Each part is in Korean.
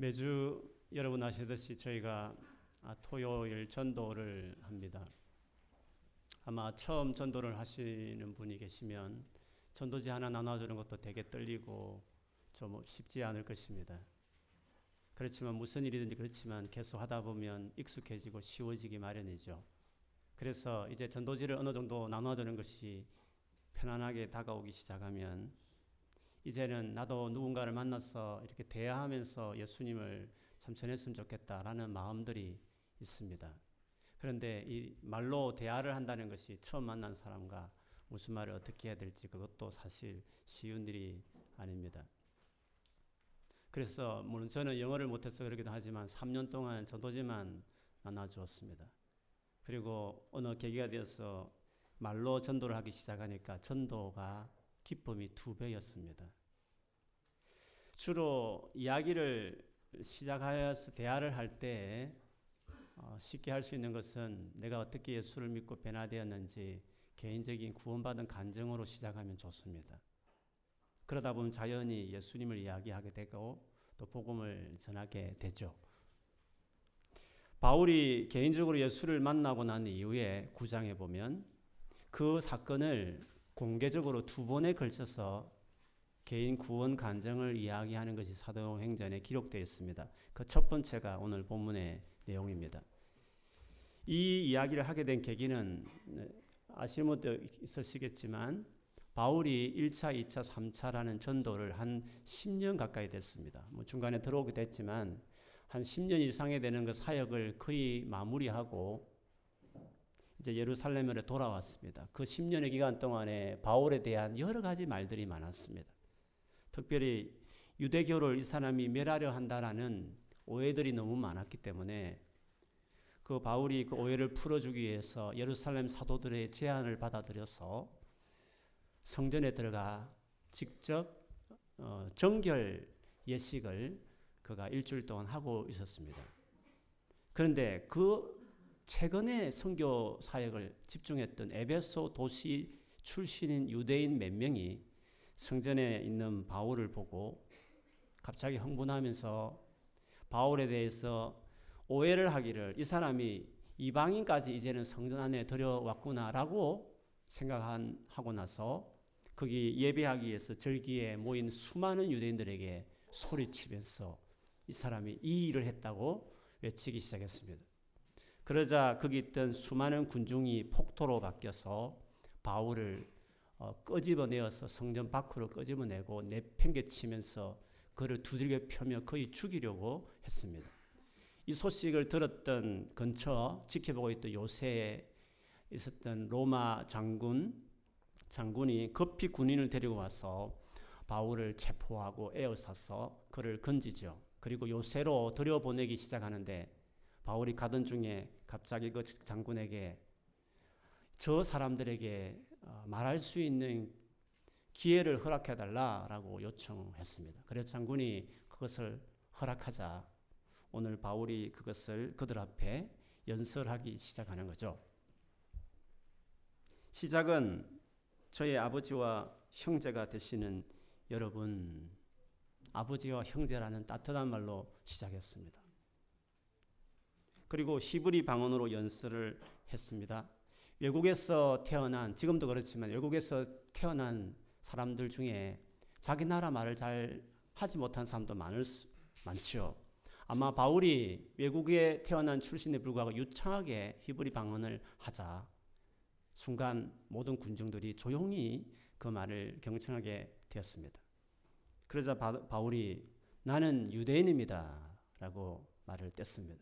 매주 여러분 아시듯이 저희가 아, 토요일 전도를 합니다. 아마 처음 전도를 하시는 분이 계시면 전도지 하나 나눠주는 것도 되게 떨리고 좀 쉽지 않을 것입니다. 그렇지만 무슨 일이든지 그렇지만 계속 하다 보면 익숙해지고 쉬워지기 마련이죠. 그래서 이제 전도지를 어느 정도 나눠주는 것이 편안하게 다가오기 시작하면 이제는 나도 누군가를 만나서 이렇게 대화하면서 예수님을 참 전했으면 좋겠다라는 마음들이 있습니다. 그런데 이 말로 대화를 한다는 것이 처음 만난 사람과 무슨 말을 어떻게 해야 될지 그것도 사실 쉬운 일이 아닙니다. 그래서 물론 저는 영어를 못해서 그러기도 하지만 3년 동안 전도지만 나눠주었습니다. 그리고 어느 계기가 되어서 말로 전도를 하기 시작하니까 전도가 기쁨이 두 배였습니다. 주로 이야기를 시작하여서 대화를 할때 어, 쉽게 할 수 있는 것은 내가 어떻게 예수를 믿고 변화되었는지 개인적인 구원받은 간증으로 시작하면 좋습니다. 그러다 보면 자연히 예수님을 이야기하게 되고 또 복음을 전하게 되죠. 바울이 개인적으로 예수를 만나고 난 이후에 구장에 보면 그 사건을 공개적으로 두 번에 걸쳐서 개인 구원 간증을 이야기하는 것이 사도행전에 기록되어 있습니다. 그 첫 번째가 오늘 본문의 내용입니다. 이 이야기를 하게 된 계기는 아시는 분도 있으시겠지만 바울이 1차, 2차, 3차라는 전도를 한 10년 가까이 됐습니다. 뭐 중간에 들어오기도 했지만 한 10년 이상이 되는 그 사역을 거의 마무리하고 이제 예루살렘으로 돌아왔습니다. 그 10년의 기간 동안에 바울에 대한 여러 가지 말들이 많았습니다. 특별히 유대교를 이 사람이 멸하려 한다라는 오해들이 너무 많았기 때문에 그 바울이 그 오해를 풀어주기 위해서 예루살렘 사도들의 제안을 받아들여서 성전에 들어가 직접 어, 정결 예식을 그가 일주일 동안 하고 있었습니다. 그런데 그 최근에 선교 사역을 집중했던 에베소 도시 출신인 유대인 몇 명이 성전에 있는 바울을 보고 갑자기 흥분하면서 바울에 대해서 오해를 하기를 이 사람이 이방인까지 이제는 성전 안에 들여왔구나라고 생각하고 나서 거기 예배하기 위해서 절기에 모인 수많은 유대인들에게 소리치면서 이 사람이 이 일을 했다고 외치기 시작했습니다. 그러자 거기 있던 수많은 군중이 폭도로 바뀌어서 바울을 어, 끄집어내어서 성전 밖으로 끄집어내고 내팽개치면서 그를 두들겨 펴며 거의 죽이려고 했습니다. 이 소식을 들었던 근처 지켜보고 있던 요새에 있었던 로마 장군 장군이 급히 군인을 데리고 와서 바울을 체포하고 에어사서 그를 건지죠. 그리고 요새로 들여보내기 시작하는데 바울이 가던 중에 갑자기 그 장군에게 저 사람들에게 어, 말할 수 있는 기회를 허락해 달라라고 요청했습니다. 그래서 장군이 그것을 허락하자 오늘 바울이 그것을 그들 앞에 연설하기 시작하는 거죠. 시작은 저의 아버지와 형제가 되시는 여러분, 아버지와 형제라는 따뜻한 말로 시작했습니다. 그리고 히브리 방언으로 연설을 했습니다. 외국에서 태어난 지금도 그렇지만 외국에서 태어난 사람들 중에 자기 나라 말을 잘 하지 못한 사람도 많을 수, 많죠. 아마 바울이 외국에 태어난 출신에 불구하고 유창하게 히브리 방언을 하자 순간 모든 군중들이 조용히 그 말을 경청하게 되었습니다. 그러자 바울이 나는 유대인입니다. 라고 말을 뗐습니다.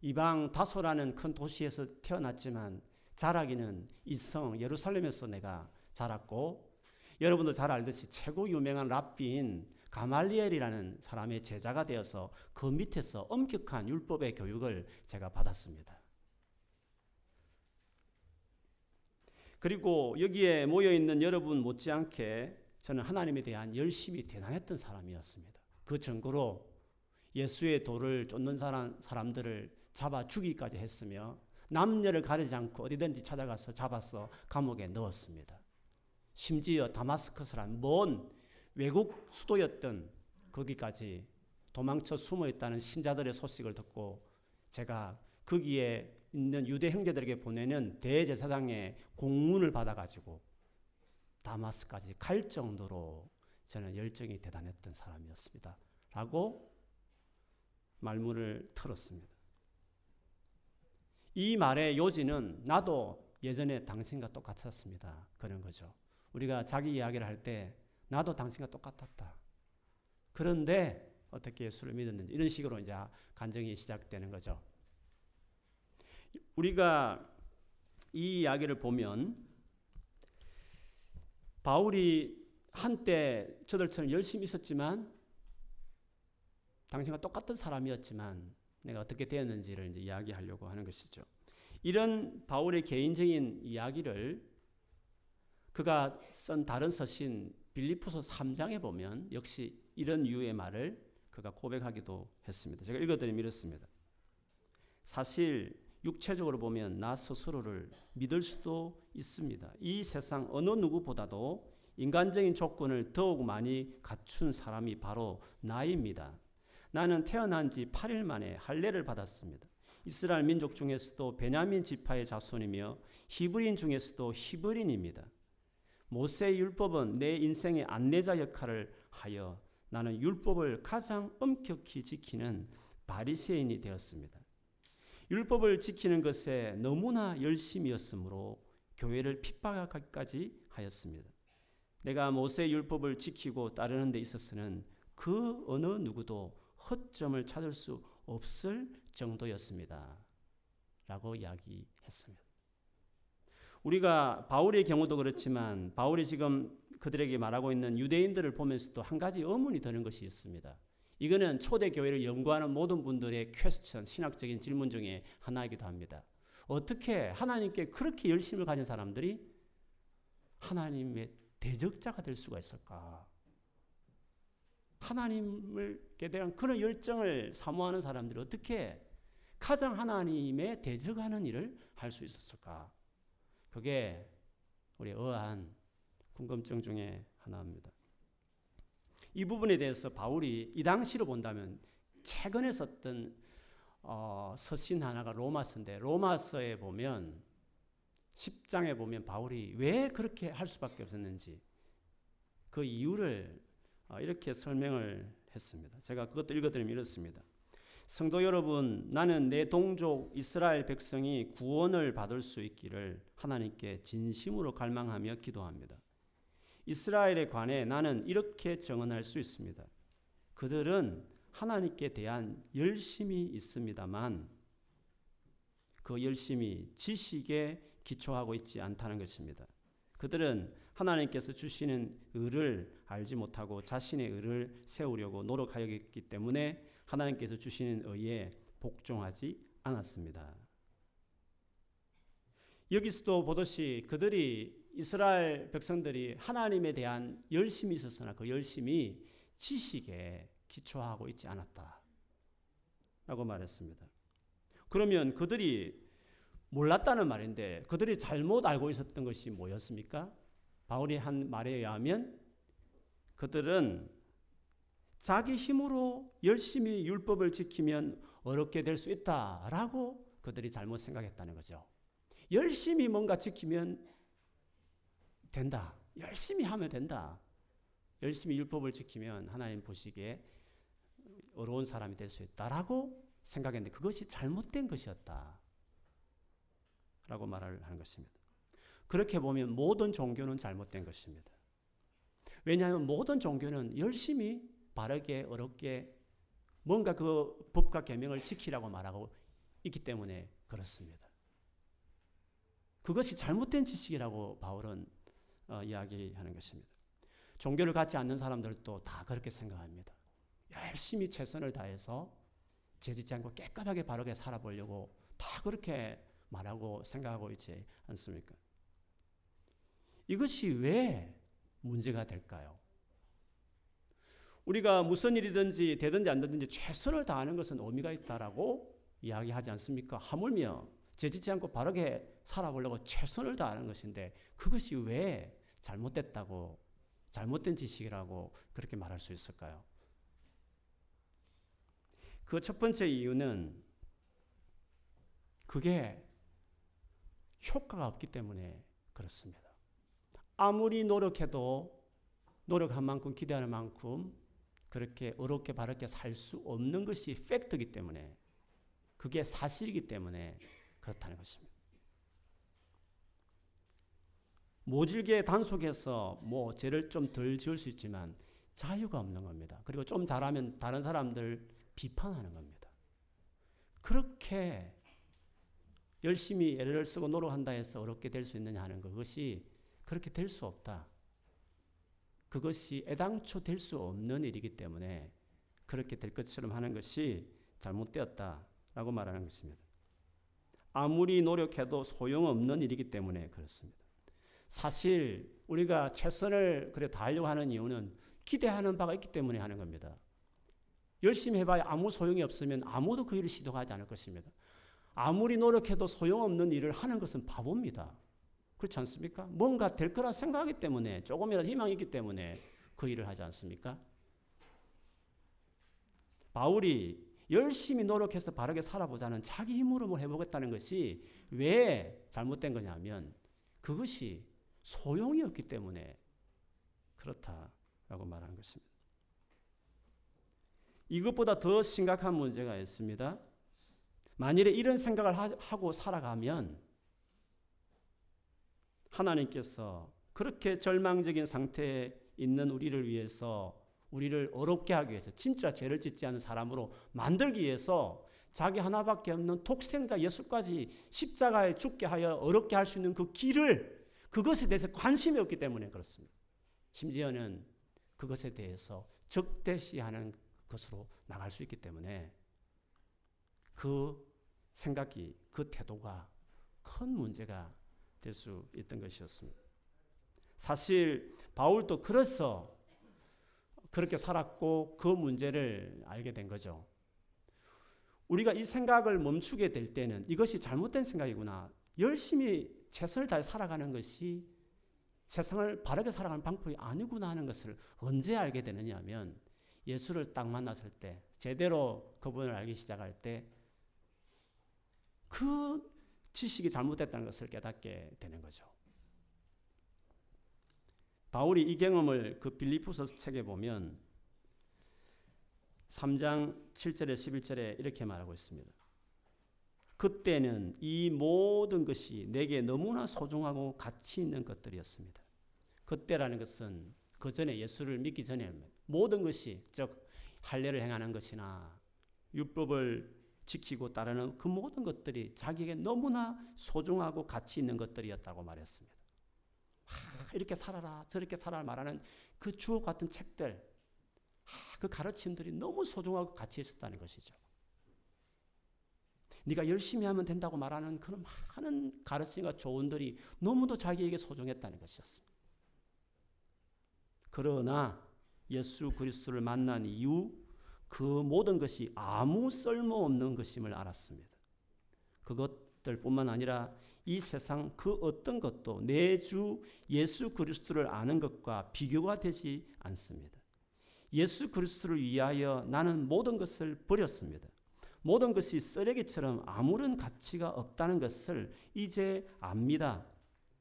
이방 다소라는 큰 도시에서 태어났지만 자라기는 이 성 예루살렘에서 내가 자랐고 여러분도 잘 알듯이 최고 유명한 랍비인 가말리엘이라는 사람의 제자가 되어서 그 밑에서 엄격한 율법의 교육을 제가 받았습니다. 그리고 여기에 모여 있는 여러분 못지않게 저는 하나님에 대한 열심이 대단했던 사람이었습니다. 그 증거로 예수의 도를 쫓는 사람, 사람들을 잡아 죽이기까지 했으며 남녀를 가리지 않고 어디든지 찾아가서 잡아서 감옥에 넣었습니다. 심지어 다마스커스란 먼 외국 수도였던 거기까지 도망쳐 숨어 있다는 신자들의 소식을 듣고 제가 거기에 있는 유대 형제들에게 보내는 대제사장의 공문을 받아가지고 다마스까지 갈 정도로 저는 열정이 대단했던 사람이었습니다. 라고 말문을 틀었습니다. 이 말의 요지는 나도 예전에 당신과 똑같았습니다. 그런 거죠. 우리가 자기 이야기를 할 때 나도 당신과 똑같았다. 그런데 어떻게 예수를 믿었는지 이런 식으로 이제 간증이 시작되는 거죠. 우리가 이 이야기를 보면 바울이 한때 저들처럼 열심히 있었지만 당신과 똑같은 사람이었지만 내가 어떻게 되었는지를 이제 이야기하려고 하는 것이죠. 이런 바울의 개인적인 이야기를 그가 쓴 다른 서신 빌리포서 3장에 보면 역시 이런 유의 말을 그가 고백하기도 했습니다. 제가 읽어드리면 이렇습니다. 사실 육체적으로 보면 나 스스로를 믿을 수도 있습니다. 이 세상 어느 누구보다도 인간적인 조건을 더욱 많이 갖춘 사람이 바로 나입니다. 나는 태어난 지 8일 만에 할례를 받았습니다. 이스라엘 민족 중에서도 베냐민 지파의 자손이며 히브리인 중에서도 히브리인입니다. 모세 율법은 내 인생의 안내자 역할을 하여 나는 율법을 가장 엄격히 지키는 바리새인이 되었습니다. 율법을 지키는 것에 너무나 열심이었으므로 교회를 핍박하기까지 하였습니다. 내가 모세 율법을 지키고 따르는 데 있어서는 그 어느 누구도 허점을 찾을 수 없을 정도였습니다. 라고 이야기했습니다. 우리가 바울의 경우도 그렇지만 바울이 지금 그들에게 말하고 있는 유대인들을 보면서도 한 가지 의문이 드는 것이 있습니다. 이거는 초대 교회를 연구하는 모든 분들의 퀘스천, 신학적인 질문 중에 하나이기도 합니다. 어떻게 하나님께 그렇게 열심을 가진 사람들이 하나님의 대적자가 될 수가 있을까? 하나님께 대한 그런 열정을 사모하는 사람들이 어떻게 가장 하나님의 대적하는 일을 할 수 있었을까? 그게 우리 어한 궁금증 중에 하나입니다. 이 부분에 대해서 바울이 이 당시로 본다면 최근에 썼던 어, 서신 하나가 로마서인데 로마서에 보면 10장에 보면 바울이 왜 그렇게 할 수밖에 없었는지 그 이유를 어, 이렇게 설명을 했습니다. 제가 그것도 읽어드리면 이렇습니다. 성도 여러분, 나는 내 동족 이스라엘 백성이 구원을 받을 수 있기를 하나님께 진심으로 갈망하며 기도합니다. 이스라엘에 관해 나는 이렇게 정언할 수 있습니다. 그들은 하나님께 대한 열심이 있습니다만 그 열심이 지식에 기초하고 있지 않다는 것입니다. 그들은 하나님께서 주시는 의를 알지 못하고 자신의 의를 세우려고 노력하였기 때문에 하나님께서 주시는 의에 복종하지 않았습니다. 여기서도 보듯이 그들이 이스라엘 백성들이 하나님에 대한 열심이 있었으나 그 열심이 지식에 기초하고 있지 않았다. 라고 말했습니다. 그러면 그들이 몰랐다는 말인데 그들이 잘못 알고 있었던 것이 뭐였습니까? 바울이 한 말에 의하면 그들은 자기 힘으로 열심히 율법을 지키면 어렵게 될 수 있다라고 그들이 잘못 생각했다는 거죠. 열심히 뭔가 지키면 된다. 열심히 하면 된다. 열심히 율법을 지키면 하나님 보시기에 어려운 사람이 될 수 있다라고 생각했는데 그것이 잘못된 것이었다. 라고 말을 하는 것입니다. 그렇게 보면 모든 종교는 잘못된 것입니다. 왜냐하면 모든 종교는 열심히 바르게 어렵게 뭔가 그 법과 계명을 지키라고 말하고 있기 때문에 그렇습니다. 그것이 잘못된 지식이라고 바울은 어, 이야기하는 것입니다. 종교를 갖지 않는 사람들도 다 그렇게 생각합니다. 열심히 최선을 다해서 죄짓지 않고 깨끗하게 바르게 살아보려고 다 그렇게 말하고 생각하고 있지 않습니까? 이것이 왜 문제가 될까요? 우리가 무슨 일이든지 되든지 안 되든지 최선을 다하는 것은 의미가 있다라고 이야기하지 않습니까? 하물며 죄짓지 않고 바르게 살아보려고 최선을 다하는 것인데 그것이 왜 잘못됐다고 잘못된 지식이라고 그렇게 말할 수 있을까요? 그 첫 번째 이유는 그게 효과가 없기 때문에 그렇습니다. 아무리 노력해도 노력한 만큼 기대하는 만큼 그렇게 어렵게 바르게 살 수 없는 것이 팩트이기 때문에 그게 사실이기 때문에 그렇다는 것입니다. 모질게 단속해서 뭐 죄를 좀 덜 지을 수 있지만 자유가 없는 겁니다. 그리고 좀 잘하면 다른 사람들 비판하는 겁니다. 그렇게 열심히 애를 쓰고 노력한다 해서 어렵게 될 수 있느냐 하는 그것이 그렇게 될 수 없다. 그것이 애당초 될 수 없는 일이기 때문에 그렇게 될 것처럼 하는 것이 잘못되었다라고 말하는 것입니다. 아무리 노력해도 소용없는 일이기 때문에 그렇습니다. 사실 우리가 최선을 그래 다하려고 하는 이유는 기대하는 바가 있기 때문에 하는 겁니다. 열심히 해봐야 아무 소용이 없으면 아무도 그 일을 시도하지 않을 것입니다. 아무리 노력해도 소용없는 일을 하는 것은 바보입니다. 그렇지 않습니까? 뭔가 될 거라 생각하기 때문에 조금이라도 희망이 있기 때문에 그 일을 하지 않습니까? 바울이 열심히 노력해서 바르게 살아보자는 자기 힘으로 뭘 해보겠다는 것이 왜 잘못된 거냐면 그것이 소용이 없기 때문에 그렇다라고 말하는 것입니다. 이것보다 더 심각한 문제가 있습니다. 만일에 이런 생각을 하고 살아가면 하나님께서 그렇게 절망적인 상태에 있는 우리를 위해서 우리를 어렵게 하기 위해서 진짜 죄를 짓지 않은 사람으로 만들기 위해서 자기 하나밖에 없는 독생자 예수까지 십자가에 죽게 하여 어렵게 할 수 있는 그 길을 그것에 대해서 관심이 없기 때문에 그렇습니다. 심지어는 그것에 대해서 적대시하는 것으로 나갈 수 있기 때문에 그 생각이 그 태도가 큰 문제가 될 수 있던 것이었습니다. 사실 바울도 그래서 그렇게 살았고 그 문제를 알게 된 거죠. 우리가 이 생각을 멈추게 될 때는 이것이 잘못된 생각이구나. 열심히 최선을 다해 살아가는 것이 세상을 바르게 살아가는 방법이 아니구나 하는 것을 언제 알게 되느냐 하면 예수를 딱 만났을 때, 제대로 그분을 알기 시작할 때, 그 지식이 잘못됐다는 것을 깨닫게 되는 거죠. 바울이 이 경험을 그 빌리포서 책에 보면 3장 7절에 11절에 이렇게 말하고 있습니다. 그때는 이 모든 것이 내게 너무나 소중하고 가치 있는 것들이었습니다. 그때라는 것은 그 전에 예수를 믿기 전에 모든 것이 즉 할례를 행하는 것이나 율법을 지키고 따르는 그 모든 것들이 자기에게 너무나 소중하고 가치 있는 것들이었다고 말했습니다. 하, 이렇게 살아라 저렇게 살아라 말하는 그 주옥 같은 책들 하, 그 가르침들이 너무 소중하고 가치 있었다는 것이죠. 네가 열심히 하면 된다고 말하는 그런 많은 가르침과 조언들이 너무도 자기에게 소중했다는 것이었습니다. 그러나 예수 그리스도를 만난 이후 그 모든 것이 아무 쓸모없는 것임을 알았습니다. 그것들뿐만 아니라 이 세상 그 어떤 것도 내 주 예수 그리스도를 아는 것과 비교가 되지 않습니다. 예수 그리스도를 위하여 나는 모든 것을 버렸습니다. 모든 것이 쓰레기처럼 아무런 가치가 없다는 것을 이제 압니다.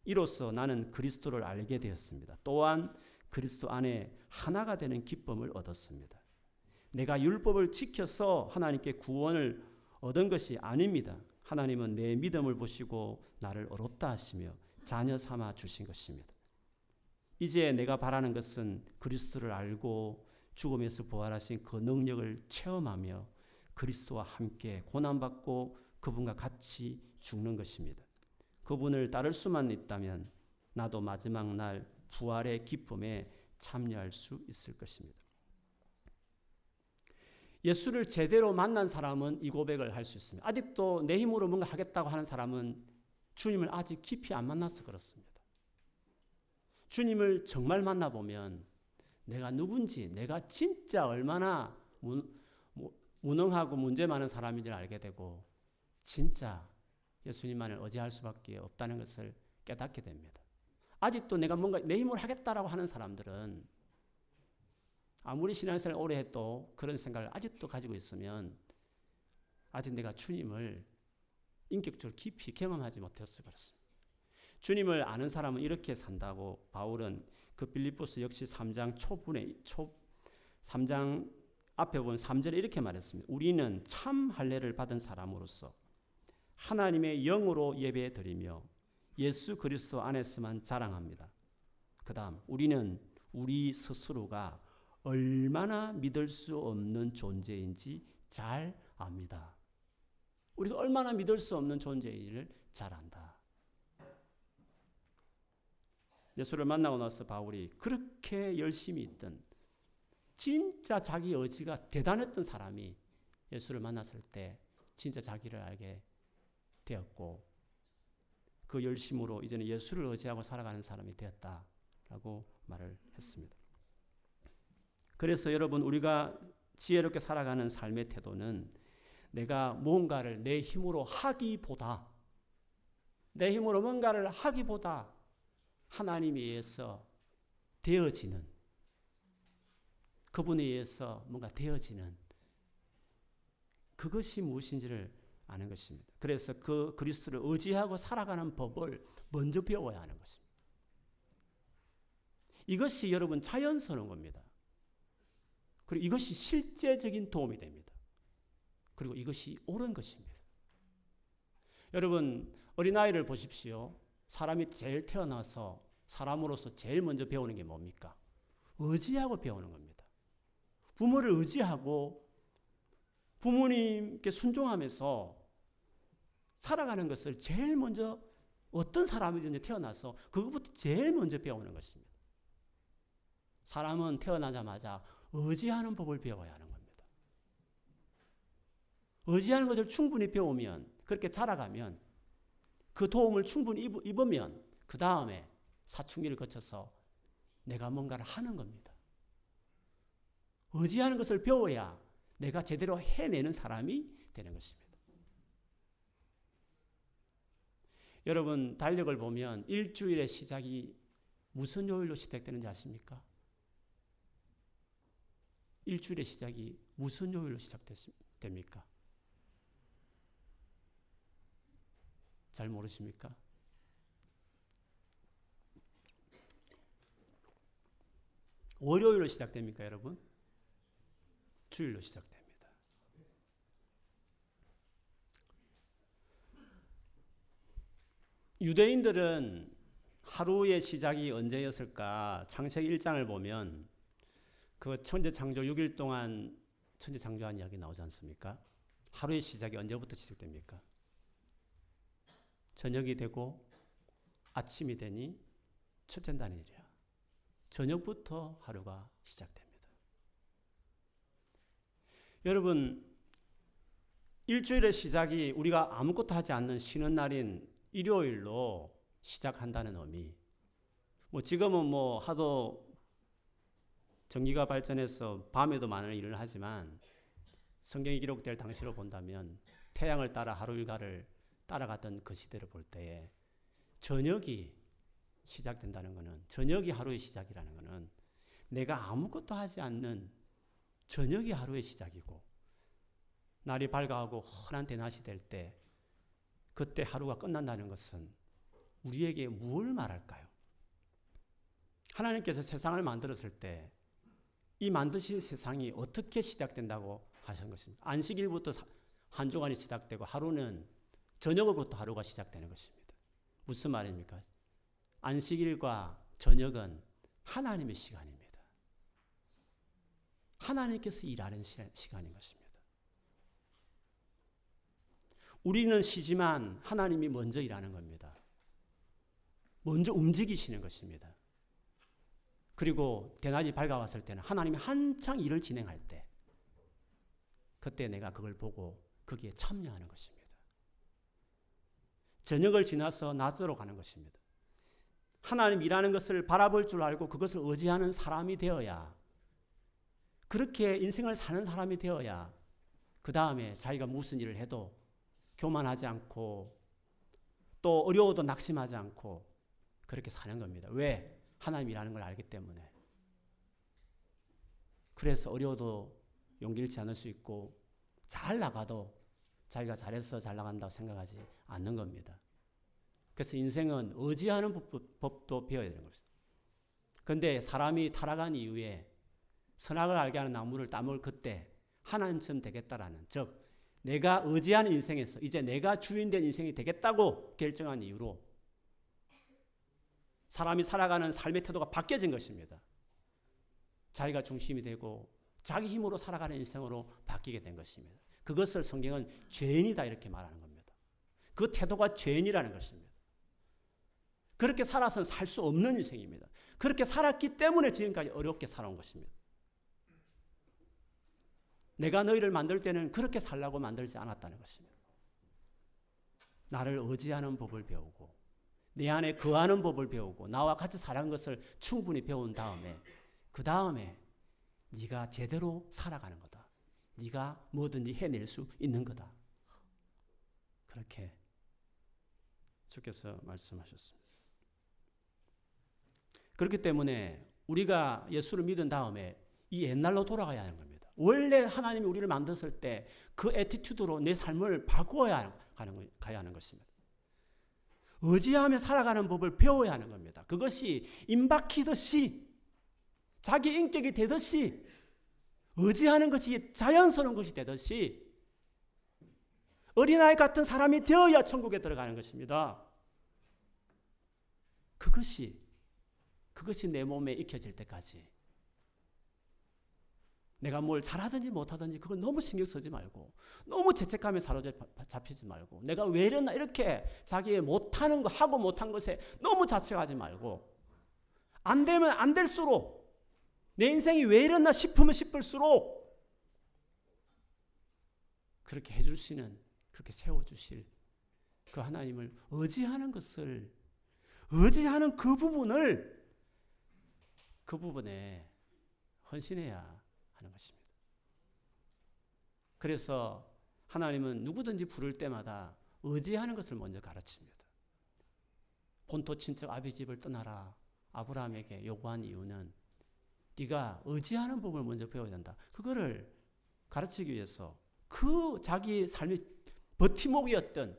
이로써 나는 그리스도를 알게 되었습니다. 또한 그리스도 안에 하나가 되는 기쁨을 얻었습니다. 내가 율법을 지켜서 하나님께 구원을 얻은 것이 아닙니다. 하나님은 내 믿음을 보시고 나를 어렵다 하시며 자녀 삼아 주신 것입니다. 이제 내가 바라는 것은 그리스도를 알고 죽음에서 부활하신 그 능력을 체험하며 그리스도와 함께 고난받고 그분과 같이 죽는 것입니다. 그분을 따를 수만 있다면 나도 마지막 날 부활의 기쁨에 참여할 수 있을 것입니다. 예수를 제대로 만난 사람은 이 고백을 할 수 있습니다. 아직도 내 힘으로 뭔가 하겠다고 하는 사람은 주님을 아직 깊이 안 만나서 그렇습니다. 주님을 정말 만나보면 내가 누군지, 내가 진짜 얼마나 무능하고 문제 많은 사람인지를 알게 되고, 진짜 예수님만을 의지할 수밖에 없다는 것을 깨닫게 됩니다. 아직도 내가 뭔가 내 힘으로 하겠다라고 하는 사람들은 아무리 신앙생활 오래 해도 그런 생각을 아직도 가지고 있으면 아직 내가 주님을 인격적으로 깊이 경험하지 못해서 그렇습니다. 주님을 아는 사람은 이렇게 산다고 바울은 그 빌립보스 역시 3장 초분에 초 3장 앞에 보면 3절에 이렇게 말했습니다. 우리는 참 할례를 받은 사람으로서 하나님의 영으로 예배 드리며 예수 그리스도 안에서만 자랑합니다. 그다음 우리는 우리 스스로가 얼마나 믿을 수 없는 존재인지 잘 압니다. 우리가 얼마나 믿을 수 없는 존재인지를 잘 안다. 예수를 만나고 나서 바울이 그렇게 열심히 있던 진짜 자기 의지가 대단했던 사람이 예수를 만났을 때 진짜 자기를 알게 되었고 그 열심으로 이제는 예수를 의지하고 살아가는 사람이 되었다라고 말을 했습니다. 그래서 여러분 우리가 지혜롭게 살아가는 삶의 태도는 내가 뭔가를 내 힘으로 하기보다 내 힘으로 뭔가를 하기보다 하나님에 의해서 되어지는 그분에 의해서 뭔가 되어지는 그것이 무엇인지를 아는 것입니다. 그래서 그 그리스도를 의지하고 살아가는 법을 먼저 배워야 하는 것입니다. 이것이 여러분 자연스러운 겁니다. 그리고 이것이 실제적인 도움이 됩니다. 그리고 이것이 옳은 것입니다. 여러분 어린아이를 보십시오. 사람이 제일 태어나서 사람으로서 제일 먼저 배우는 게 뭡니까? 의지하고 배우는 겁니다. 부모를 의지하고 부모님께 순종하면서 살아가는 것을 제일 먼저 어떤 사람이든지 태어나서 그것부터 제일 먼저 배우는 것입니다. 사람은 태어나자마자 의지하는 법을 배워야 하는 겁니다. 의지하는 것을 충분히 배우면 그렇게 자라가면 그 도움을 충분히 입으면 그 다음에 사춘기를 거쳐서 내가 뭔가를 하는 겁니다. 의지하는 것을 배워야 내가 제대로 해내는 사람이 되는 것입니다. 여러분, 달력을 보면 일주일의 시작이 무슨 요일로 시작되는지 아십니까? 일주일의 시작이 무슨 요일로 시작됩니까? 잘 모르십니까? 월요일로 시작됩니까, 여러분? 주일로 시작됩니다. 유대인들은 하루의 시작이 언제였을까? 창세기 1장을 보면 그 천재 창조 6일 동안 천재 창조한 이야기 나오지 않습니까? 하루의 시작이 언제부터 시작됩니까? 저녁이 되고 아침이 되니 첫째 날이랴. 저녁부터 하루가 시작됩니다. 여러분, 일주일의 시작이 우리가 아무것도 하지 않는 쉬는 날인 일요일로 시작한다는 의미. 뭐 지금은 뭐 하도 전기가 발전해서 밤에도 많은 일을 하지만 성경이 기록될 당시로 본다면 태양을 따라 하루 일과를 따라갔던 그 시대를 볼 때에 저녁이 시작된다는 것은 저녁이 하루의 시작이라는 것은 내가 아무것도 하지 않는 저녁이 하루의 시작이고 날이 밝아오고 환한 대낮이 될 때 그때 하루가 끝난다는 것은 우리에게 무엇을 말할까요? 하나님께서 세상을 만들었을 때 이 만드신 세상이 어떻게 시작된다고 하신 것입니다. 안식일부터 한 주간이 시작되고 하루는 저녁으로부터 하루가 시작되는 것입니다. 무슨 말입니까? 안식일과 저녁은 하나님의 시간입니다. 하나님께서 일하는 시간인 것입니다. 우리는 쉬지만 하나님이 먼저 일하는 겁니다. 먼저 움직이시는 것입니다. 그리고 대낮이 밝아왔을 때는 하나님이 한창 일을 진행할 때 그때 내가 그걸 보고 거기에 참여하는 것입니다. 저녁을 지나서 낮으로 가는 것입니다. 하나님 일하는 것을 바라볼 줄 알고 그것을 의지하는 사람이 되어야 그렇게 인생을 사는 사람이 되어야 그 다음에 자기가 무슨 일을 해도 교만하지 않고 또 어려워도 낙심하지 않고 그렇게 사는 겁니다. 왜? 하나님 일하는 걸 알기 때문에. 그래서 어려워도 용기 잃지 않을 수 있고 잘 나가도 자기가 잘해서 잘 나간다고 생각하지 않는 겁니다. 그래서 인생은 의지하는 법 도 배워야 되는 겁니다. 그런데 사람이 타락한 이후에 선악을 알게 하는 나무를 따먹을 그때 하나님처럼 되겠다라는 즉 내가 의지하는 인생에서 이제 내가 주인된 인생이 되겠다고 결정한 이유로 사람이 살아가는 삶의 태도가 바뀌어진 것입니다. 자기가 중심이 되고 자기 힘으로 살아가는 인생으로 바뀌게 된 것입니다. 그것을 성경은 죄인이다 이렇게 말하는 겁니다. 그 태도가 죄인이라는 것입니다. 그렇게 살아서는 살 수 없는 인생입니다. 그렇게 살았기 때문에 지금까지 어렵게 살아온 것입니다. 내가 너희를 만들 때는 그렇게 살라고 만들지 않았다는 것입니다. 나를 의지하는 법을 배우고 내 안에 거하는 법을 배우고 나와 같이 살아가는 것을 충분히 배운 다음에 그 다음에 네가 제대로 살아가는 거다. 네가 뭐든지 해낼 수 있는 거다. 그렇게 주께서 말씀하셨습니다. 그렇기 때문에 우리가 예수를 믿은 다음에 이 옛날로 돌아가야 하는 겁니다. 원래 하나님이 우리를 만들었을 때 그 attitude로 내 삶을 바꾸어야 하는, 가야 하는 것입니다. 의지하며 살아가는 법을 배워야 하는 겁니다. 그것이 인 박히듯이 자기 인격이 되듯이 의지하는 것이 자연스러운 것이 되듯이 어린아이 같은 사람이 되어야 천국에 들어가는 것입니다. 그것이 그것이 내 몸에 익혀질 때까지 내가 뭘 잘하든지 못하든지 그걸 너무 신경 쓰지 말고 너무 죄책감에 사로잡히지 말고 내가 왜 이랬나 이렇게 자기의 못하는 거 하고 못한 것에 너무 자책하지 말고 안 되면 안 될수록 내 인생이 왜 이랬나 싶으면 싶을수록 그렇게 해주시는 그렇게 세워주실 그 하나님을 의지하는 것을 의지하는 그 부분을 그 부분에 헌신해야 하는 것입니다. 그래서 하나님은 누구든지 부를 때마다 의지하는 것을 먼저 가르칩니다. 본토 친척 아비 집을 떠나라 아브라함에게 요구한 이유는 네가 의지하는 법을 먼저 배워야 된다. 그거를 가르치기 위해서 그 자기 삶의 버티목이었던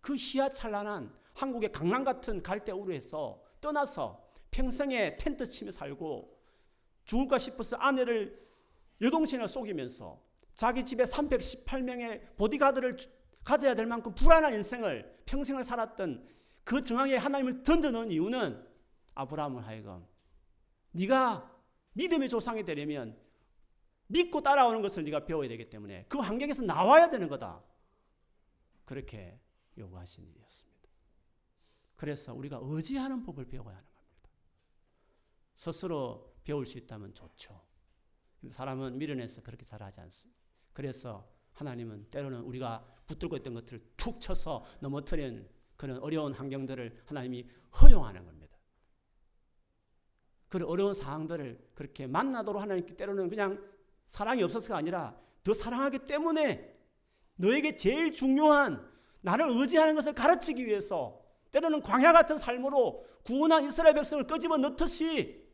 그 희야찬란한 한국의 강남 같은 갈대우르에서 떠나서 평생에 텐트 치며 살고 죽을까 싶어서 아내를 여동생을 속이면서 자기 집에 318명의 보디가드를 가져야 될 만큼 불안한 인생을 평생을 살았던 그 정황에 하나님을 던져놓은 이유는 아브라함을 하여금 네가 믿음의 조상이 되려면 믿고 따라오는 것을 네가 배워야 되기 때문에 그 환경에서 나와야 되는 거다. 그렇게 요구하신 일이었습니다. 그래서 우리가 의지하는 법을 배워야 하는 겁니다. 스스로 배울 수 있다면 좋죠. 사람은 미련해서 그렇게 잘하지 않습니다. 그래서 하나님은 때로는 우리가 붙들고 있던 것들을 툭 쳐서 넘어뜨리는 그런 어려운 환경들을 하나님이 허용하는 겁니다. 그 어려운 상황들을 그렇게 만나도록 하나님께 때로는 그냥 사랑이 없어서가 아니라 더 사랑하기 때문에 너에게 제일 중요한 나를 의지하는 것을 가르치기 위해서 때로는 광야 같은 삶으로 구원한 이스라엘 백성을 끄집어 넣듯이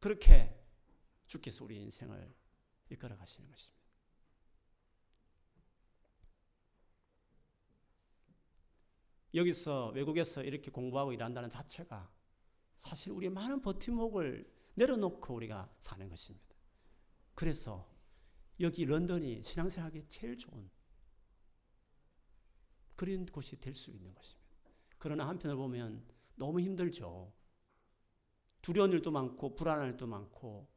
그렇게 주께서 우리 인생을 이끌어 가시는 것입니다. 여기서 외국에서 이렇게 공부하고 일한다는 자체가 사실 우리 많은 버팀목을 내려놓고 우리가 사는 것입니다. 그래서 여기 런던이 신앙생활하기 제일 좋은 그런 곳이 될 수 있는 것입니다. 그러나 한편으로 보면 너무 힘들죠. 두려운 일도 많고 불안한 일도 많고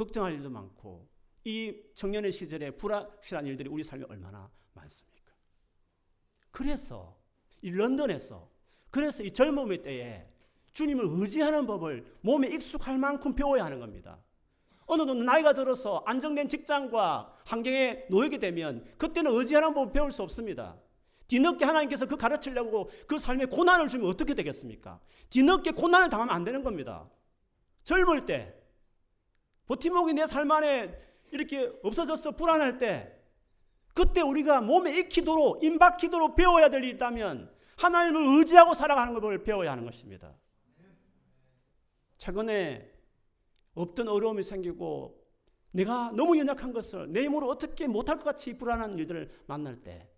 걱정할 일도 많고 이 청년의 시절에 불확실한 일들이 우리 삶에 얼마나 많습니까? 그래서 이 런던에서 그래서 이 젊음의 때에 주님을 의지하는 법을 몸에 익숙할 만큼 배워야 하는 겁니다. 어느 정도 나이가 들어서 안정된 직장과 환경에 놓이게 되면 그때는 의지하는 법을 배울 수 없습니다. 뒤늦게 하나님께서 그 가르치려고 그 삶에 고난을 주면 어떻게 되겠습니까? 뒤늦게 고난을 당하면 안 되는 겁니다. 젊을 때 버티목이 내 삶 안에 이렇게 없어졌어 불안할 때 그때 우리가 몸에 익히도록 임박히도록 배워야 될 일이 있다면 하나님을 의지하고 살아가는 것을 배워야 하는 것입니다. 최근에 없던 어려움이 생기고 내가 너무 연약한 것을 내 힘으로 어떻게 못할 것 같이 불안한 일들을 만날 때,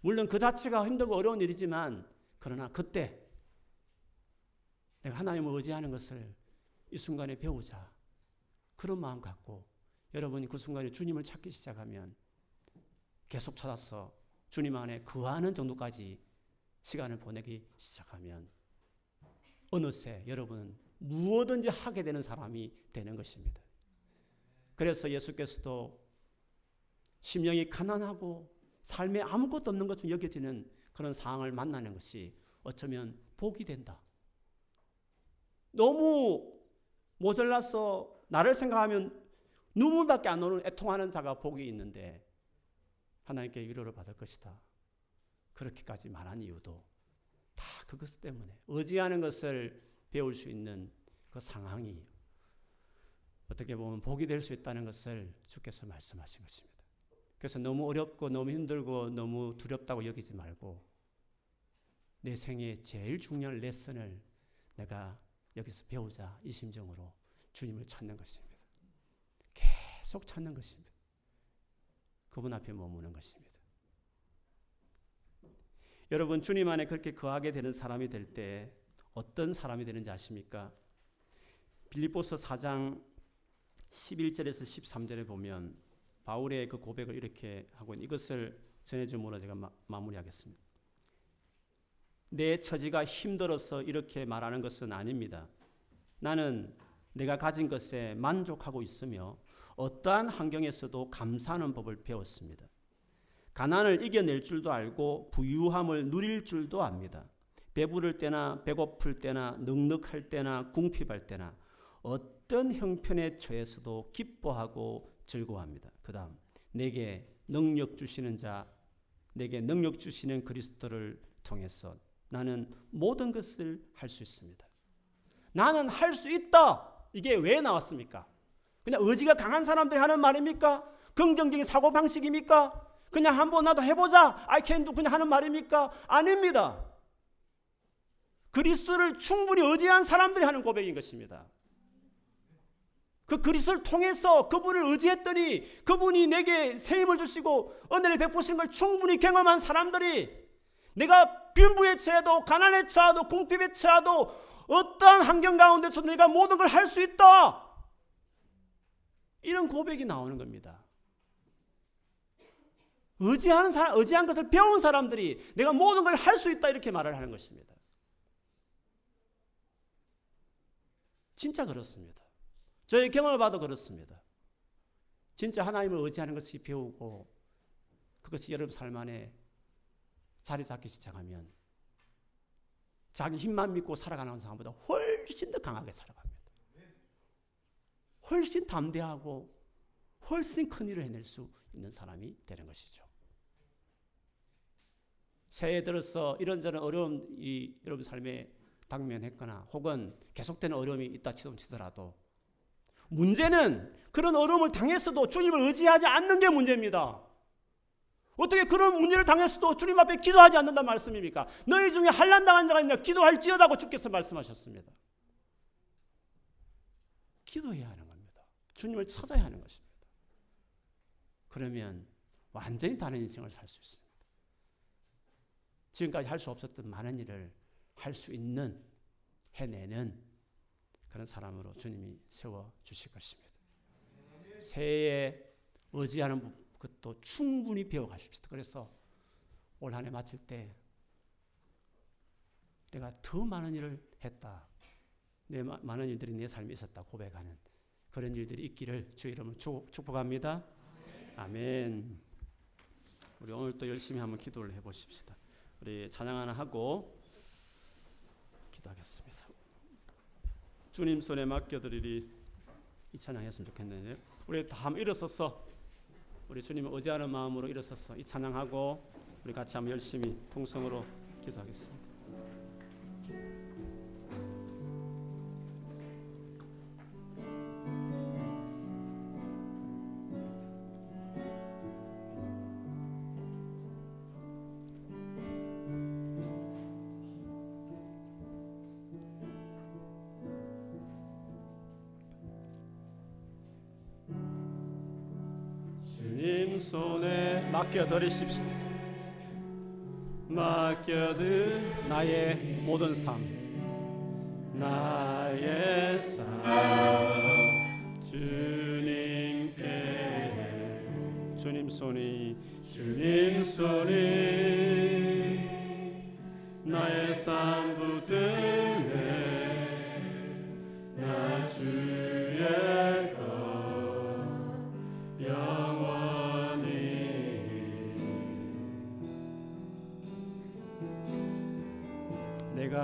물론 그 자체가 힘들고 어려운 일이지만, 그러나 그때 내가 하나님을 의지하는 것을 이 순간에 배우자. 그런 마음 갖고 여러분이 그 순간에 주님을 찾기 시작하면 계속 찾아서 주님 안에 거하는 정도까지 시간을 보내기 시작하면 어느새 여러분은 무엇든지 하게 되는 사람이 되는 것입니다. 그래서 예수께서도 심령이 가난하고 삶에 아무것도 없는 것처럼 여겨지는 그런 상황을 만나는 것이 어쩌면 복이 된다. 너무 모자라서 나를 생각하면 눈물밖에 안 오는 애통하는 자가 복이 있는데 하나님께 위로를 받을 것이다. 그렇게까지 말한 이유도 다 그것 때문에 의지하는 것을 배울 수 있는 그 상황이 어떻게 보면 복이 될 수 있다는 것을 주께서 말씀하신 것입니다. 그래서 너무 어렵고 너무 힘들고 너무 두렵다고 여기지 말고 내 생에 제일 중요한 레슨을 내가 여기서 배우자 이 심정으로 주님을 찾는 것입니다. 계속 찾는 것입니다. 그분 앞에 머무는 것입니다. 여러분 주님 안에 그렇게 거하게 되는 사람이 될 때 어떤 사람이 되는지 아십니까? 빌립보서 4장 11절에서 13절에 보면 바울의 그 고백을 이렇게 하고 이것을 전해줌으로 제가 마, 마무리하겠습니다. 내 처지가 힘들어서 이렇게 말하는 것은 아닙니다. 나는 내가 가진 것에 만족하고 있으며 어떠한 환경에서도 감사하는 법을 배웠습니다. 가난을 이겨낼 줄도 알고 부유함을 누릴 줄도 압니다. 배부를 때나 배고플 때나 넉넉할 때나 궁핍할 때나 어떤 형편에 처해서도 기뻐하고 즐거워합니다. 그다음 내게 능력 주시는 자 내게 능력 주시는 그리스도를 통해서 나는 모든 것을 할 수 있습니다. 나는 할 수 있다. 이게 왜 나왔습니까? 그냥 의지가 강한 사람들이 하는 말입니까? 긍정적인 사고 방식입니까? 그냥 한번 나도 해보자. I can do 그냥 하는 말입니까? 아닙니다. 그리스도를 충분히 의지한 사람들이 하는 고백인 것입니다. 그 그리스도를 통해서 그분을 의지했더니 그분이 내게 새 힘을 주시고 은혜를 베푸신 걸 충분히 경험한 사람들이 내가 빈부에 처해도 가난에 처해도 궁핍에 처해도 어떠한 환경 가운데서도 내가 모든 걸 할 수 있다. 이런 고백이 나오는 겁니다. 의지하는 사람, 의지한 것을 배운 사람들이 내가 모든 걸 할 수 있다 이렇게 말을 하는 것입니다. 진짜 그렇습니다. 저의 경험을 봐도 그렇습니다. 진짜 하나님을 의지하는 것이 배우고 그것이 여러분 삶 안에 자리 잡기 시작하면 자기 힘만 믿고 살아가는 사람보다 훨씬 더 강하게 살아갑니다. 훨씬 담대하고 훨씬 큰 일을 해낼 수 있는 사람이 되는 것이죠. 새해 들어서 이런저런 어려움이 여러분 삶에 당면했거나 혹은 계속되는 어려움이 있다 치더라도 문제는 그런 어려움을 당했어도 주님을 의지하지 않는 게 문제입니다. 어떻게 그런 문제를 당했어도 주님 앞에 기도하지 않는다 말씀입니까? 너희 중에 한란 당한 자가 있냐? 기도할지어다고 주께서 말씀하셨습니다. 기도해야 하는 겁니다. 주님을 찾아야 하는 것입니다. 그러면 완전히 다른 인생을 살 수 있습니다. 지금까지 할 수 없었던 많은 일을 할 수 있는 해내는 그런 사람으로 주님이 세워 주실 것입니다. 새해에 의지하는 것도 충분히 배워 가십시다. 그래서 올 한 해 마칠 때 내가 더 많은 일을 했다. 내 많은 일들이 내 삶에 있었다 고백하는 그런 일들이 있기를 주 이름으로 축복합니다. 아멘. 우리 오늘 또 열심히 한번 기도를 해보십시다. 우리 찬양 하나 하고 기도하겠습니다. 주님 손에 맡겨드리리 이 찬양했으면 좋겠는데 우리 다 일어서서 우리 주님을 의지하는 마음으로 일어서서 이 찬양하고 우리 같이 한번 열심히 통성으로 기도하겠습니다. 맡겨드리십시오. 맡겨드 나의 모든 삶, 나의 삶 주님께 주님 손이 주님 손이 나의 삶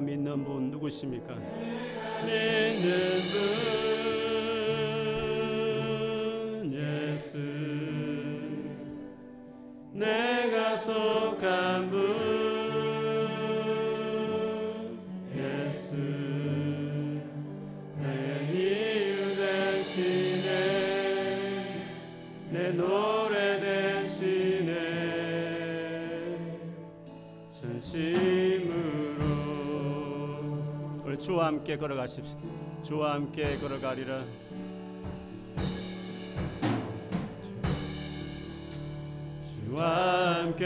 믿는 분 누구십니까? 믿는 분 함께 걸어가십시다 주와 함께 걸어가리라. 주와 함께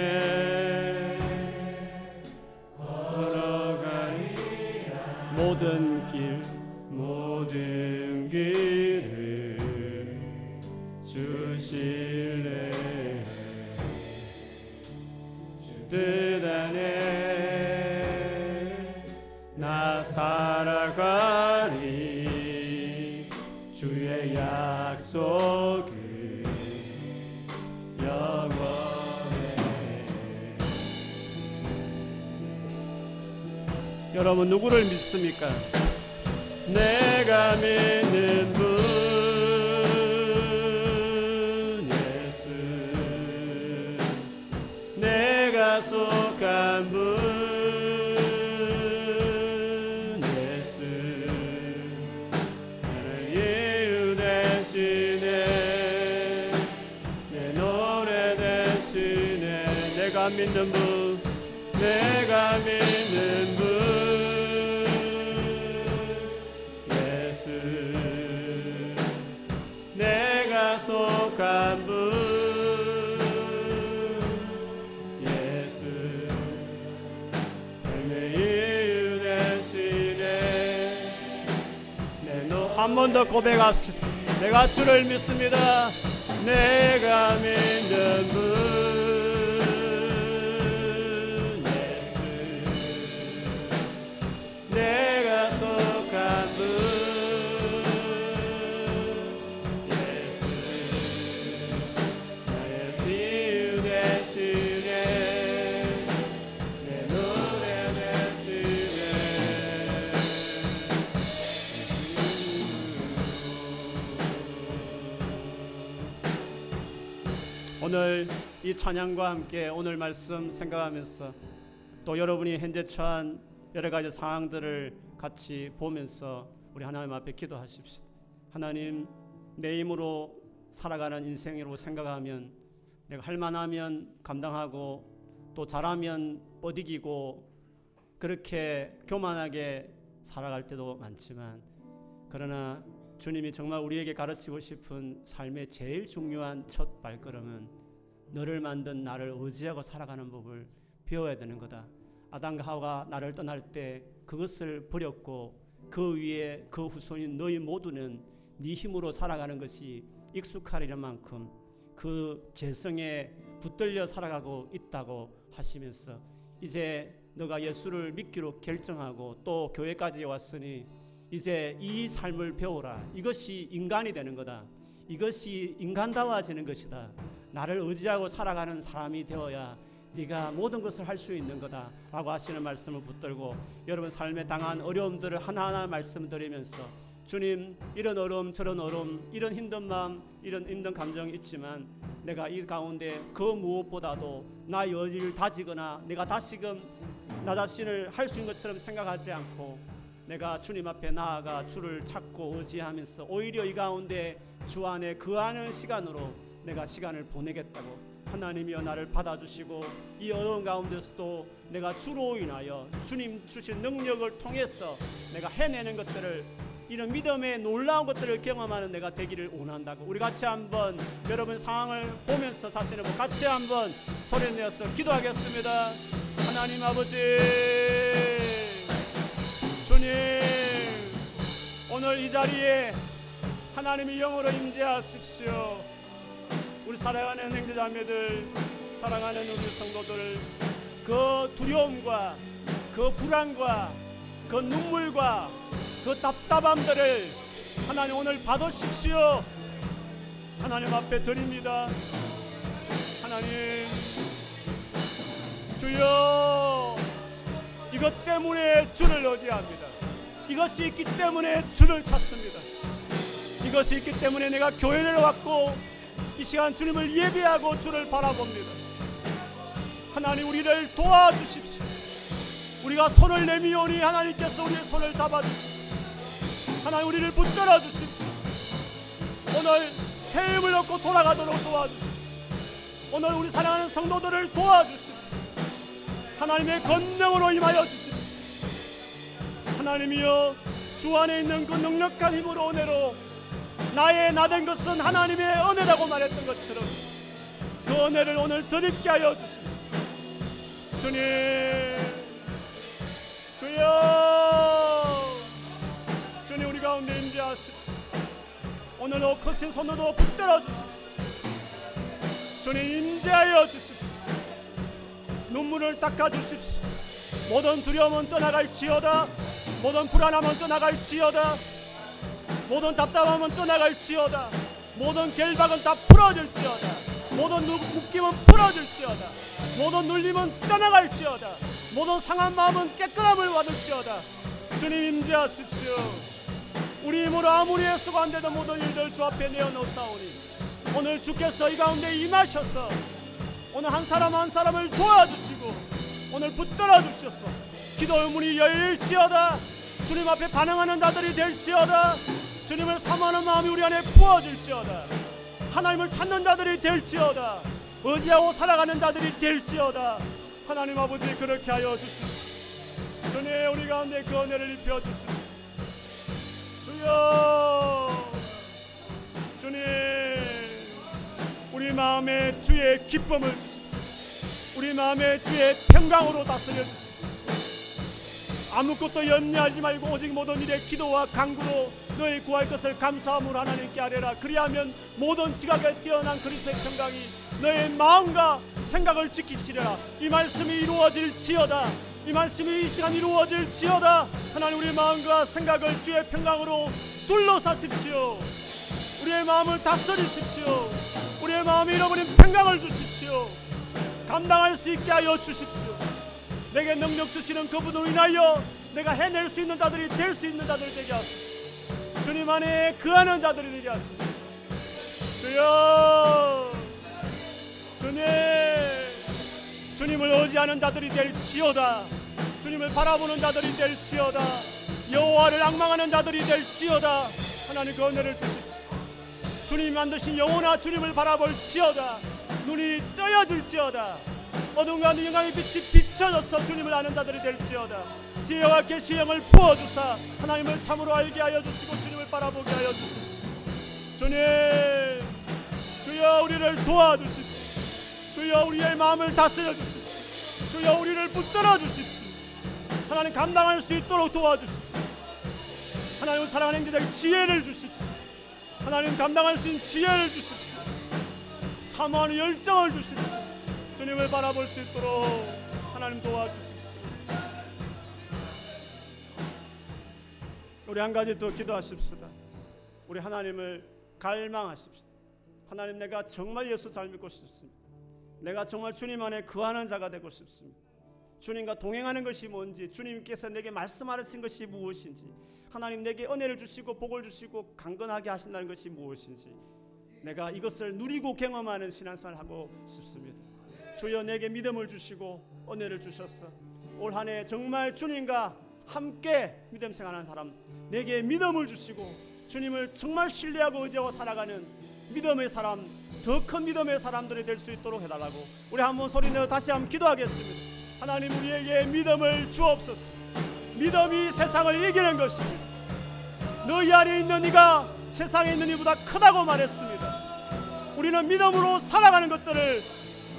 한 번 더 고백합시다. 내가 주를 믿습니다. 내가 믿는 분 오늘 이 찬양과 함께 오늘 말씀 생각하면서 또 여러분이 현재 처한 여러 가지 상황들을 같이 보면서 우리 하나님 앞에 기도하십시다. 하나님 내 힘으로 살아가는 인생으로 생각하면 내가 할 만하면 감당하고 또 잘하면 뻗이기고 그렇게 교만하게 살아갈 때도 많지만 그러나 주님이 정말 우리에게 가르치고 싶은 삶의 제일 중요한 첫 발걸음은 너를 만든 나를 의지하고 살아가는 법을 배워야 되는 거다. 아담과 하와가 나를 떠날 때 그것을 버렸고 그 위에 그 후손인 너희 모두는 네 힘으로 살아가는 것이 익숙하리는 만큼 그 재성에 붙들려 살아가고 있다고 하시면서 이제 너가 예수를 믿기로 결정하고 또 교회까지 왔으니 이제 이 삶을 배워라. 이것이 인간이 되는 거다. 이것이 인간다워지는 것이다. 나를 의지하고 살아가는 사람이 되어야 네가 모든 것을 할 수 있는 거다라고 하시는 말씀을 붙들고 여러분 삶에 당한 어려움들을 하나하나 말씀드리면서 주님 이런 어려움 저런 어려움 이런 힘든 마음 이런 힘든 감정이 있지만 내가 이 가운데 그 무엇보다도 나의 의지를 다지거나 내가 다시금 나 자신을 할 수 있는 것처럼 생각하지 않고 내가 주님 앞에 나아가 주를 찾고 의지하면서 오히려 이 가운데 주 안에 그하는 시간으로 내가 시간을 보내겠다고 하나님이여 나를 받아주시고 이 어려운 가운데서도 내가 주로 인하여 주님 주신 능력을 통해서 내가 해내는 것들을 이런 믿음의 놀라운 것들을 경험하는 내가 되기를 원한다고. 우리 같이 한번 여러분 상황을 보면서 자신을 보고 같이 한번 소리 내어서 기도하겠습니다. 하나님 아버지 주님 오늘 이 자리에 하나님이 영으로 임재하십시오 사랑하는 형제자매들 사랑하는 우리 성도들 그 두려움과 그 불안과 그 눈물과 그 답답함들을 하나님 오늘 받으십시오. 하나님 앞에 드립니다. 하나님 주여 이것 때문에 주를 의지합니다. 이것이 있기 때문에 주를 찾습니다. 이것이 있기 때문에 내가 교회를 왔고 이 시간 주님을 예배하고 주를 바라봅니다. 하나님 우리를 도와주십시오. 우리가 손을 내미오니 하나님께서 우리의 손을 잡아주십시오. 하나님 우리를 붙들어 주십시오. 오늘 새 힘을 얻고 돌아가도록 도와주십시오. 오늘 우리 사랑하는 성도들을 도와주십시오. 하나님의 권능으로 임하여 주십시오. 하나님이여 주 안에 있는 그 능력한 힘으로 은혜로 나의 나된 것은 하나님의 은혜라고 말했던 것처럼 그 은혜를 오늘 드립게 하여 주십시오. 주님 주여 주님 우리 가운데 임재하십시오. 오늘도 크신 손으로 붙들어 주십시오. 주님 임재하여 주십시오. 눈물을 닦아 주십시오. 모든 두려움은 떠나갈지어다. 모든 불안함은 떠나갈지어다 모든 답답함은 떠나갈지어다. 모든 결박은 다 풀어질지어다. 모든 묶임은 풀어질지어다. 모든 눌림은 떠나갈지어다. 모든 상한 마음은 깨끗함을 받을지어다. 주님 임재하십시오. 우리 힘으로 아무리 애쓰고 안 되던 모든 일들 주 앞에 내어놓사오니 오늘 주께서 이 가운데 임하셔서 오늘 한 사람 한 사람을 도와주시고 오늘 붙들어 주셔서 기도의 문이 열릴지어다. 주님 앞에 반응하는 자들이 될지어다 주님을 사모하는 마음이 우리 안에 부어질지어다. 하나님을 찾는 자들이 될지어다. 의지하고 살아가는 자들이 될지어다. 하나님 아버지 그렇게 하여 주시옵소서 주님 우리 가운데 그 은혜를 입혀 주시옵소서 주여! 주님 우리 마음에 주의 기쁨을 주십시오. 우리 마음에 주의 평강으로 다스려 주십시오 아무것도 염려하지 말고 오직 모든 일에 기도와 간구로 너희 구할 것을 감사함으로 하나님께 아뢰라. 그리하면 모든 지각에 뛰어난 그리스의 평강이 너의 마음과 생각을 지키시리라. 이 말씀이 이루어질지어다. 이 말씀이 이 시간 이루어질지어다. 하나님 우리 마음과 생각을 주의 평강으로 둘러싸십시오. 우리의 마음을 다스리십시오. 우리의 마음이 잃어버린 평강을 주십시오. 감당할 수 있게 하여 주십시오 내게 능력 주시는 그분으로 인하여 내가 해낼 수 있는 자들이 될 수 있는 자들 되게 하소서. 주님 안에 그하는 자들이 되게 하소서. 주여! 주님! 주님을 의지하는 자들이 될지어다. 주님을 바라보는 자들이 될지어다. 여호와를 악망하는 자들이 될지어다. 하나님 그 은혜를 주십시오. 주님 만드신 영혼아 주님을 바라볼지어다. 눈이 떠여들지어다 어둠 가운데 영광의 빛이 비춰져서 주님을 아는 자들이 될지어다. 지혜와 계시의 영을 부어주사 하나님을 참으로 알게 하여 주시고 주님을 바라보게 하여 주십시오. 주님 주여 우리를 도와주십시오. 주여 우리의 마음을 다스려 주십시오. 주여 우리를 붙들어 주십시오. 하나님 감당할 수 있도록 도와주십시오. 하나님 사랑하는 자들 지혜를 주십시오. 하나님 감당할 수 있는 지혜를 주십시오. 사모하는 열정을 주십시오 주님을 바라볼 수 있도록 하나님 도와주십시오. 우리 한 가지 더 기도하십시다. 우리 하나님을 갈망하십시다. 하나님 내가 정말 예수 잘 믿고 싶습니다. 내가 정말 주님 안에 거하는 자가 되고 싶습니다. 주님과 동행하는 것이 뭔지 주님께서 내게 말씀하신 것이 무엇인지 하나님 내게 은혜를 주시고 복을 주시고 강건하게 하신다는 것이 무엇인지 내가 이것을 누리고 경험하는 신앙생활을 하고 싶습니다. 주여 내게 믿음을 주시고 은혜를 주셨어. 올 한 해 정말 주님과 함께 믿음 생활하는 사람 내게 믿음을 주시고 주님을 정말 신뢰하고 의지하고 살아가는 믿음의 사람 더 큰 믿음의 사람들이 될 수 있도록 해달라고 우리 한번 소리 내어 다시 한번 기도하겠습니다. 하나님 우리에게 믿음을 주옵소서. 믿음이 세상을 이기는 것입니다. 너희 안에 있는 이가 세상에 있는 이보다 크다고 말했습니다. 우리는 믿음으로 살아가는 것들을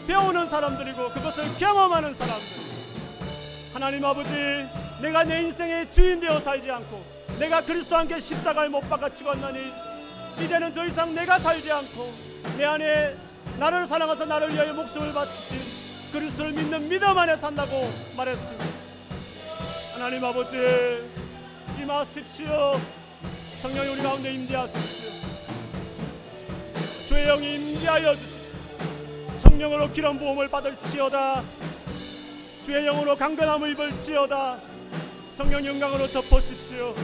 배우는 사람들이고 그것을 경험하는 사람들. 하나님 아버지, 내가 내 인생의 주인 되어 살지 않고 내가 그리스도와 함께 십자가에 못 박아 죽었나니 이제는 더 이상 내가 살지 않고 내 안에 나를 사랑하사 나를 위하여 목숨을 바치신 그리스도를 믿는 믿음 안에 산다고 말했습니다. 하나님 아버지 임하십시오. 성령이 우리 가운데 임재하십시오. 주의 영이 임재하여 주십시오. 성령으로 기름 부음을 받을지어다. 주의 영으로 강건함을 입을지어다. 성령 영광으로 덮으십시오.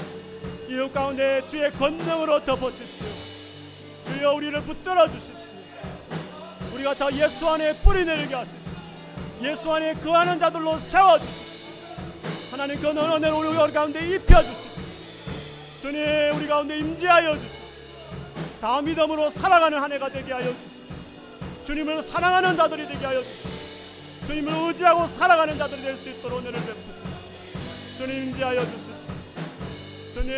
이웃 가운데 주의 권능으로 덮으십시오. 주여 우리를 붙들어 주십시오. 우리가 다 예수 안에 뿌리 내리게 하십시오. 예수 안에 거하는 자들로 세워 주십시오. 하나님 그 은혜를 우리 가운데 입혀 주십시오. 주님 우리 가운데 임재하여 주십시오. 다 믿음으로 살아가는 한 해가 되게 하여 주십시오. 주님을 사랑하는 자들이 되게 하여 주십시오. 주님을 의지하고 살아가는 자들이 될 수 있도록 은혜를 베푸십시오. 주님 임재하여 주십시오. 주님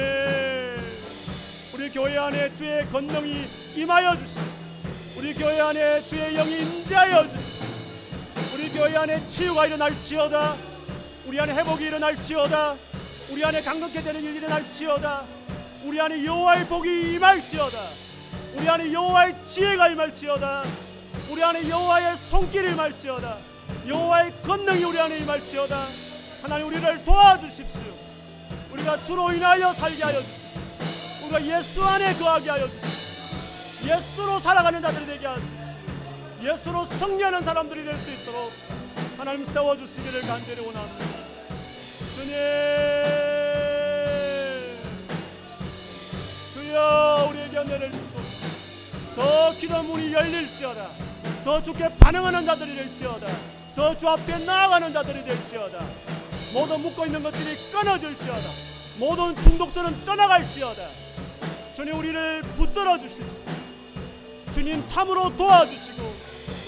우리 교회 안에 주의 권능이 임하여 주십시오. 우리 교회 안에 주의 영이 임재하여 주십시오. 우리 교회 안에 치유가 일어날지어다. 우리 안에 회복이 일어날지어다. 우리 안에 강건케 되는 일이 일어날지어다. 우리 안에 여호와의 복이 임할지어다. 우리 안에 여호와의 지혜가 임할지어다. 우리 안에 여호와의 손길이 임할지어다. 여호와의 권능이 우리 안에 임할지어다. 하나님 우리를 도와주십시오. 우리가 주로 인하여 살게 하여 주십시오. 우리가 예수 안에 거하게 하여 주십시오. 예수로 살아가는 자들이 되게 하십시오. 예수로 승리하는 사람들이 될 수 있도록 하나님 세워 주시기를 간절히 원합니다. 주님, 주여 우리에게 은혜를 주소서. 더 기도 문이 열릴지어다. 더 주께 반응하는 자들이 될지어다. 더 주 앞에 나아가는 자들이 될지어다. 모든 묶어 있는 것들이 끊어질지어다. 모든 중독들은 떠나갈지어다. 주님 우리를 붙들어 주십시오. 주님 참으로 도와주시고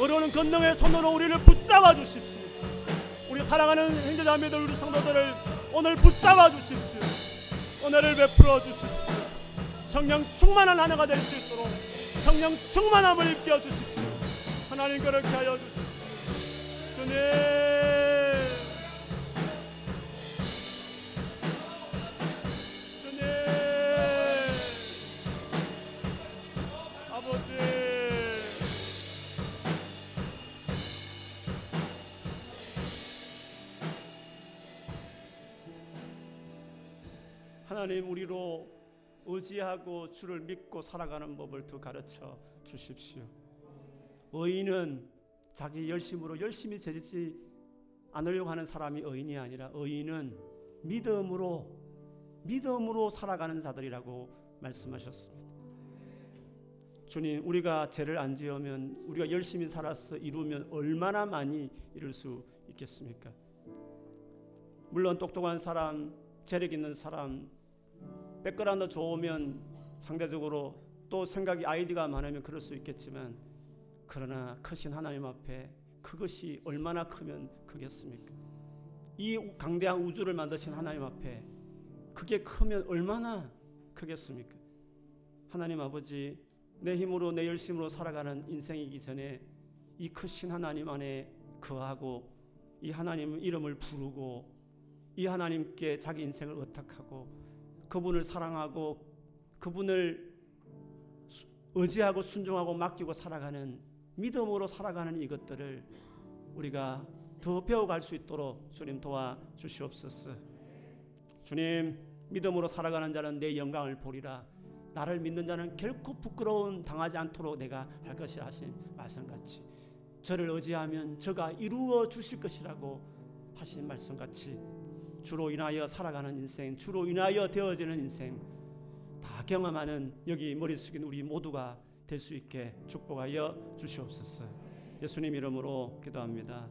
어려운 건능의 손으로 우리를 붙잡아 주십시오. 우리 사랑하는 형제자매들 우리 성도들을 오늘 붙잡아 주십시오. 은혜를 베풀어 주십시오. 성령 충만한 한 해가 될 수 있도록 성령 충만함을 입혀 주십시오. 하나님 그렇게 하여 주십시오. 주님 주님 아버지 하나님 우리로 의지하고 주를 믿고 살아가는 법을 더 가르쳐 주십시오. 의인은 자기 열심으로 열심히 재짓지 않으려고 하는 사람이 의인이 아니라 의인은 믿음으로 믿음으로 살아가는 자들이라고 말씀하셨습니다. 주님, 우리가 죄를 안 지으면 우리가 열심히 살아서 이루면 얼마나 많이 이룰 수 있겠습니까? 물론 똑똑한 사람, 재력 있는 사람, 백그라운드 좋으면 상대적으로 또 생각이 아이디어가 많으면 그럴 수 있겠지만 그러나 크신 하나님 앞에 그것이 얼마나 크면 크겠습니까? 이 강대한 우주를 만드신 하나님 앞에 그게 크면 얼마나 크겠습니까? 하나님 아버지 내 힘으로 내 열심으로 살아가는 인생이기 전에 이 크신 하나님 안에 거하고 이 하나님 이름을 부르고 이 하나님께 자기 인생을 의탁하고 그분을 사랑하고 그분을 의지하고 순종하고 맡기고 살아가는 믿음으로 살아가는 이것들을 우리가 더 배워갈 수 있도록 주님 도와 주시옵소서. 주님 믿음으로 살아가는 자는 내 영광을 보리라. 나를 믿는 자는 결코 부끄러움 당하지 않도록 내가 할 것이 하신 말씀 같이 저를 의지하면 저가 이루어 주실 것이라고 하신 말씀 같이 주로 인하여 살아가는 인생, 주로 인하여 되어지는 인생 다 경험하는 여기 머리 숙인 우리 모두가 될 수 있게 축복하여 주시옵소서. 예수님 이름으로 기도합니다.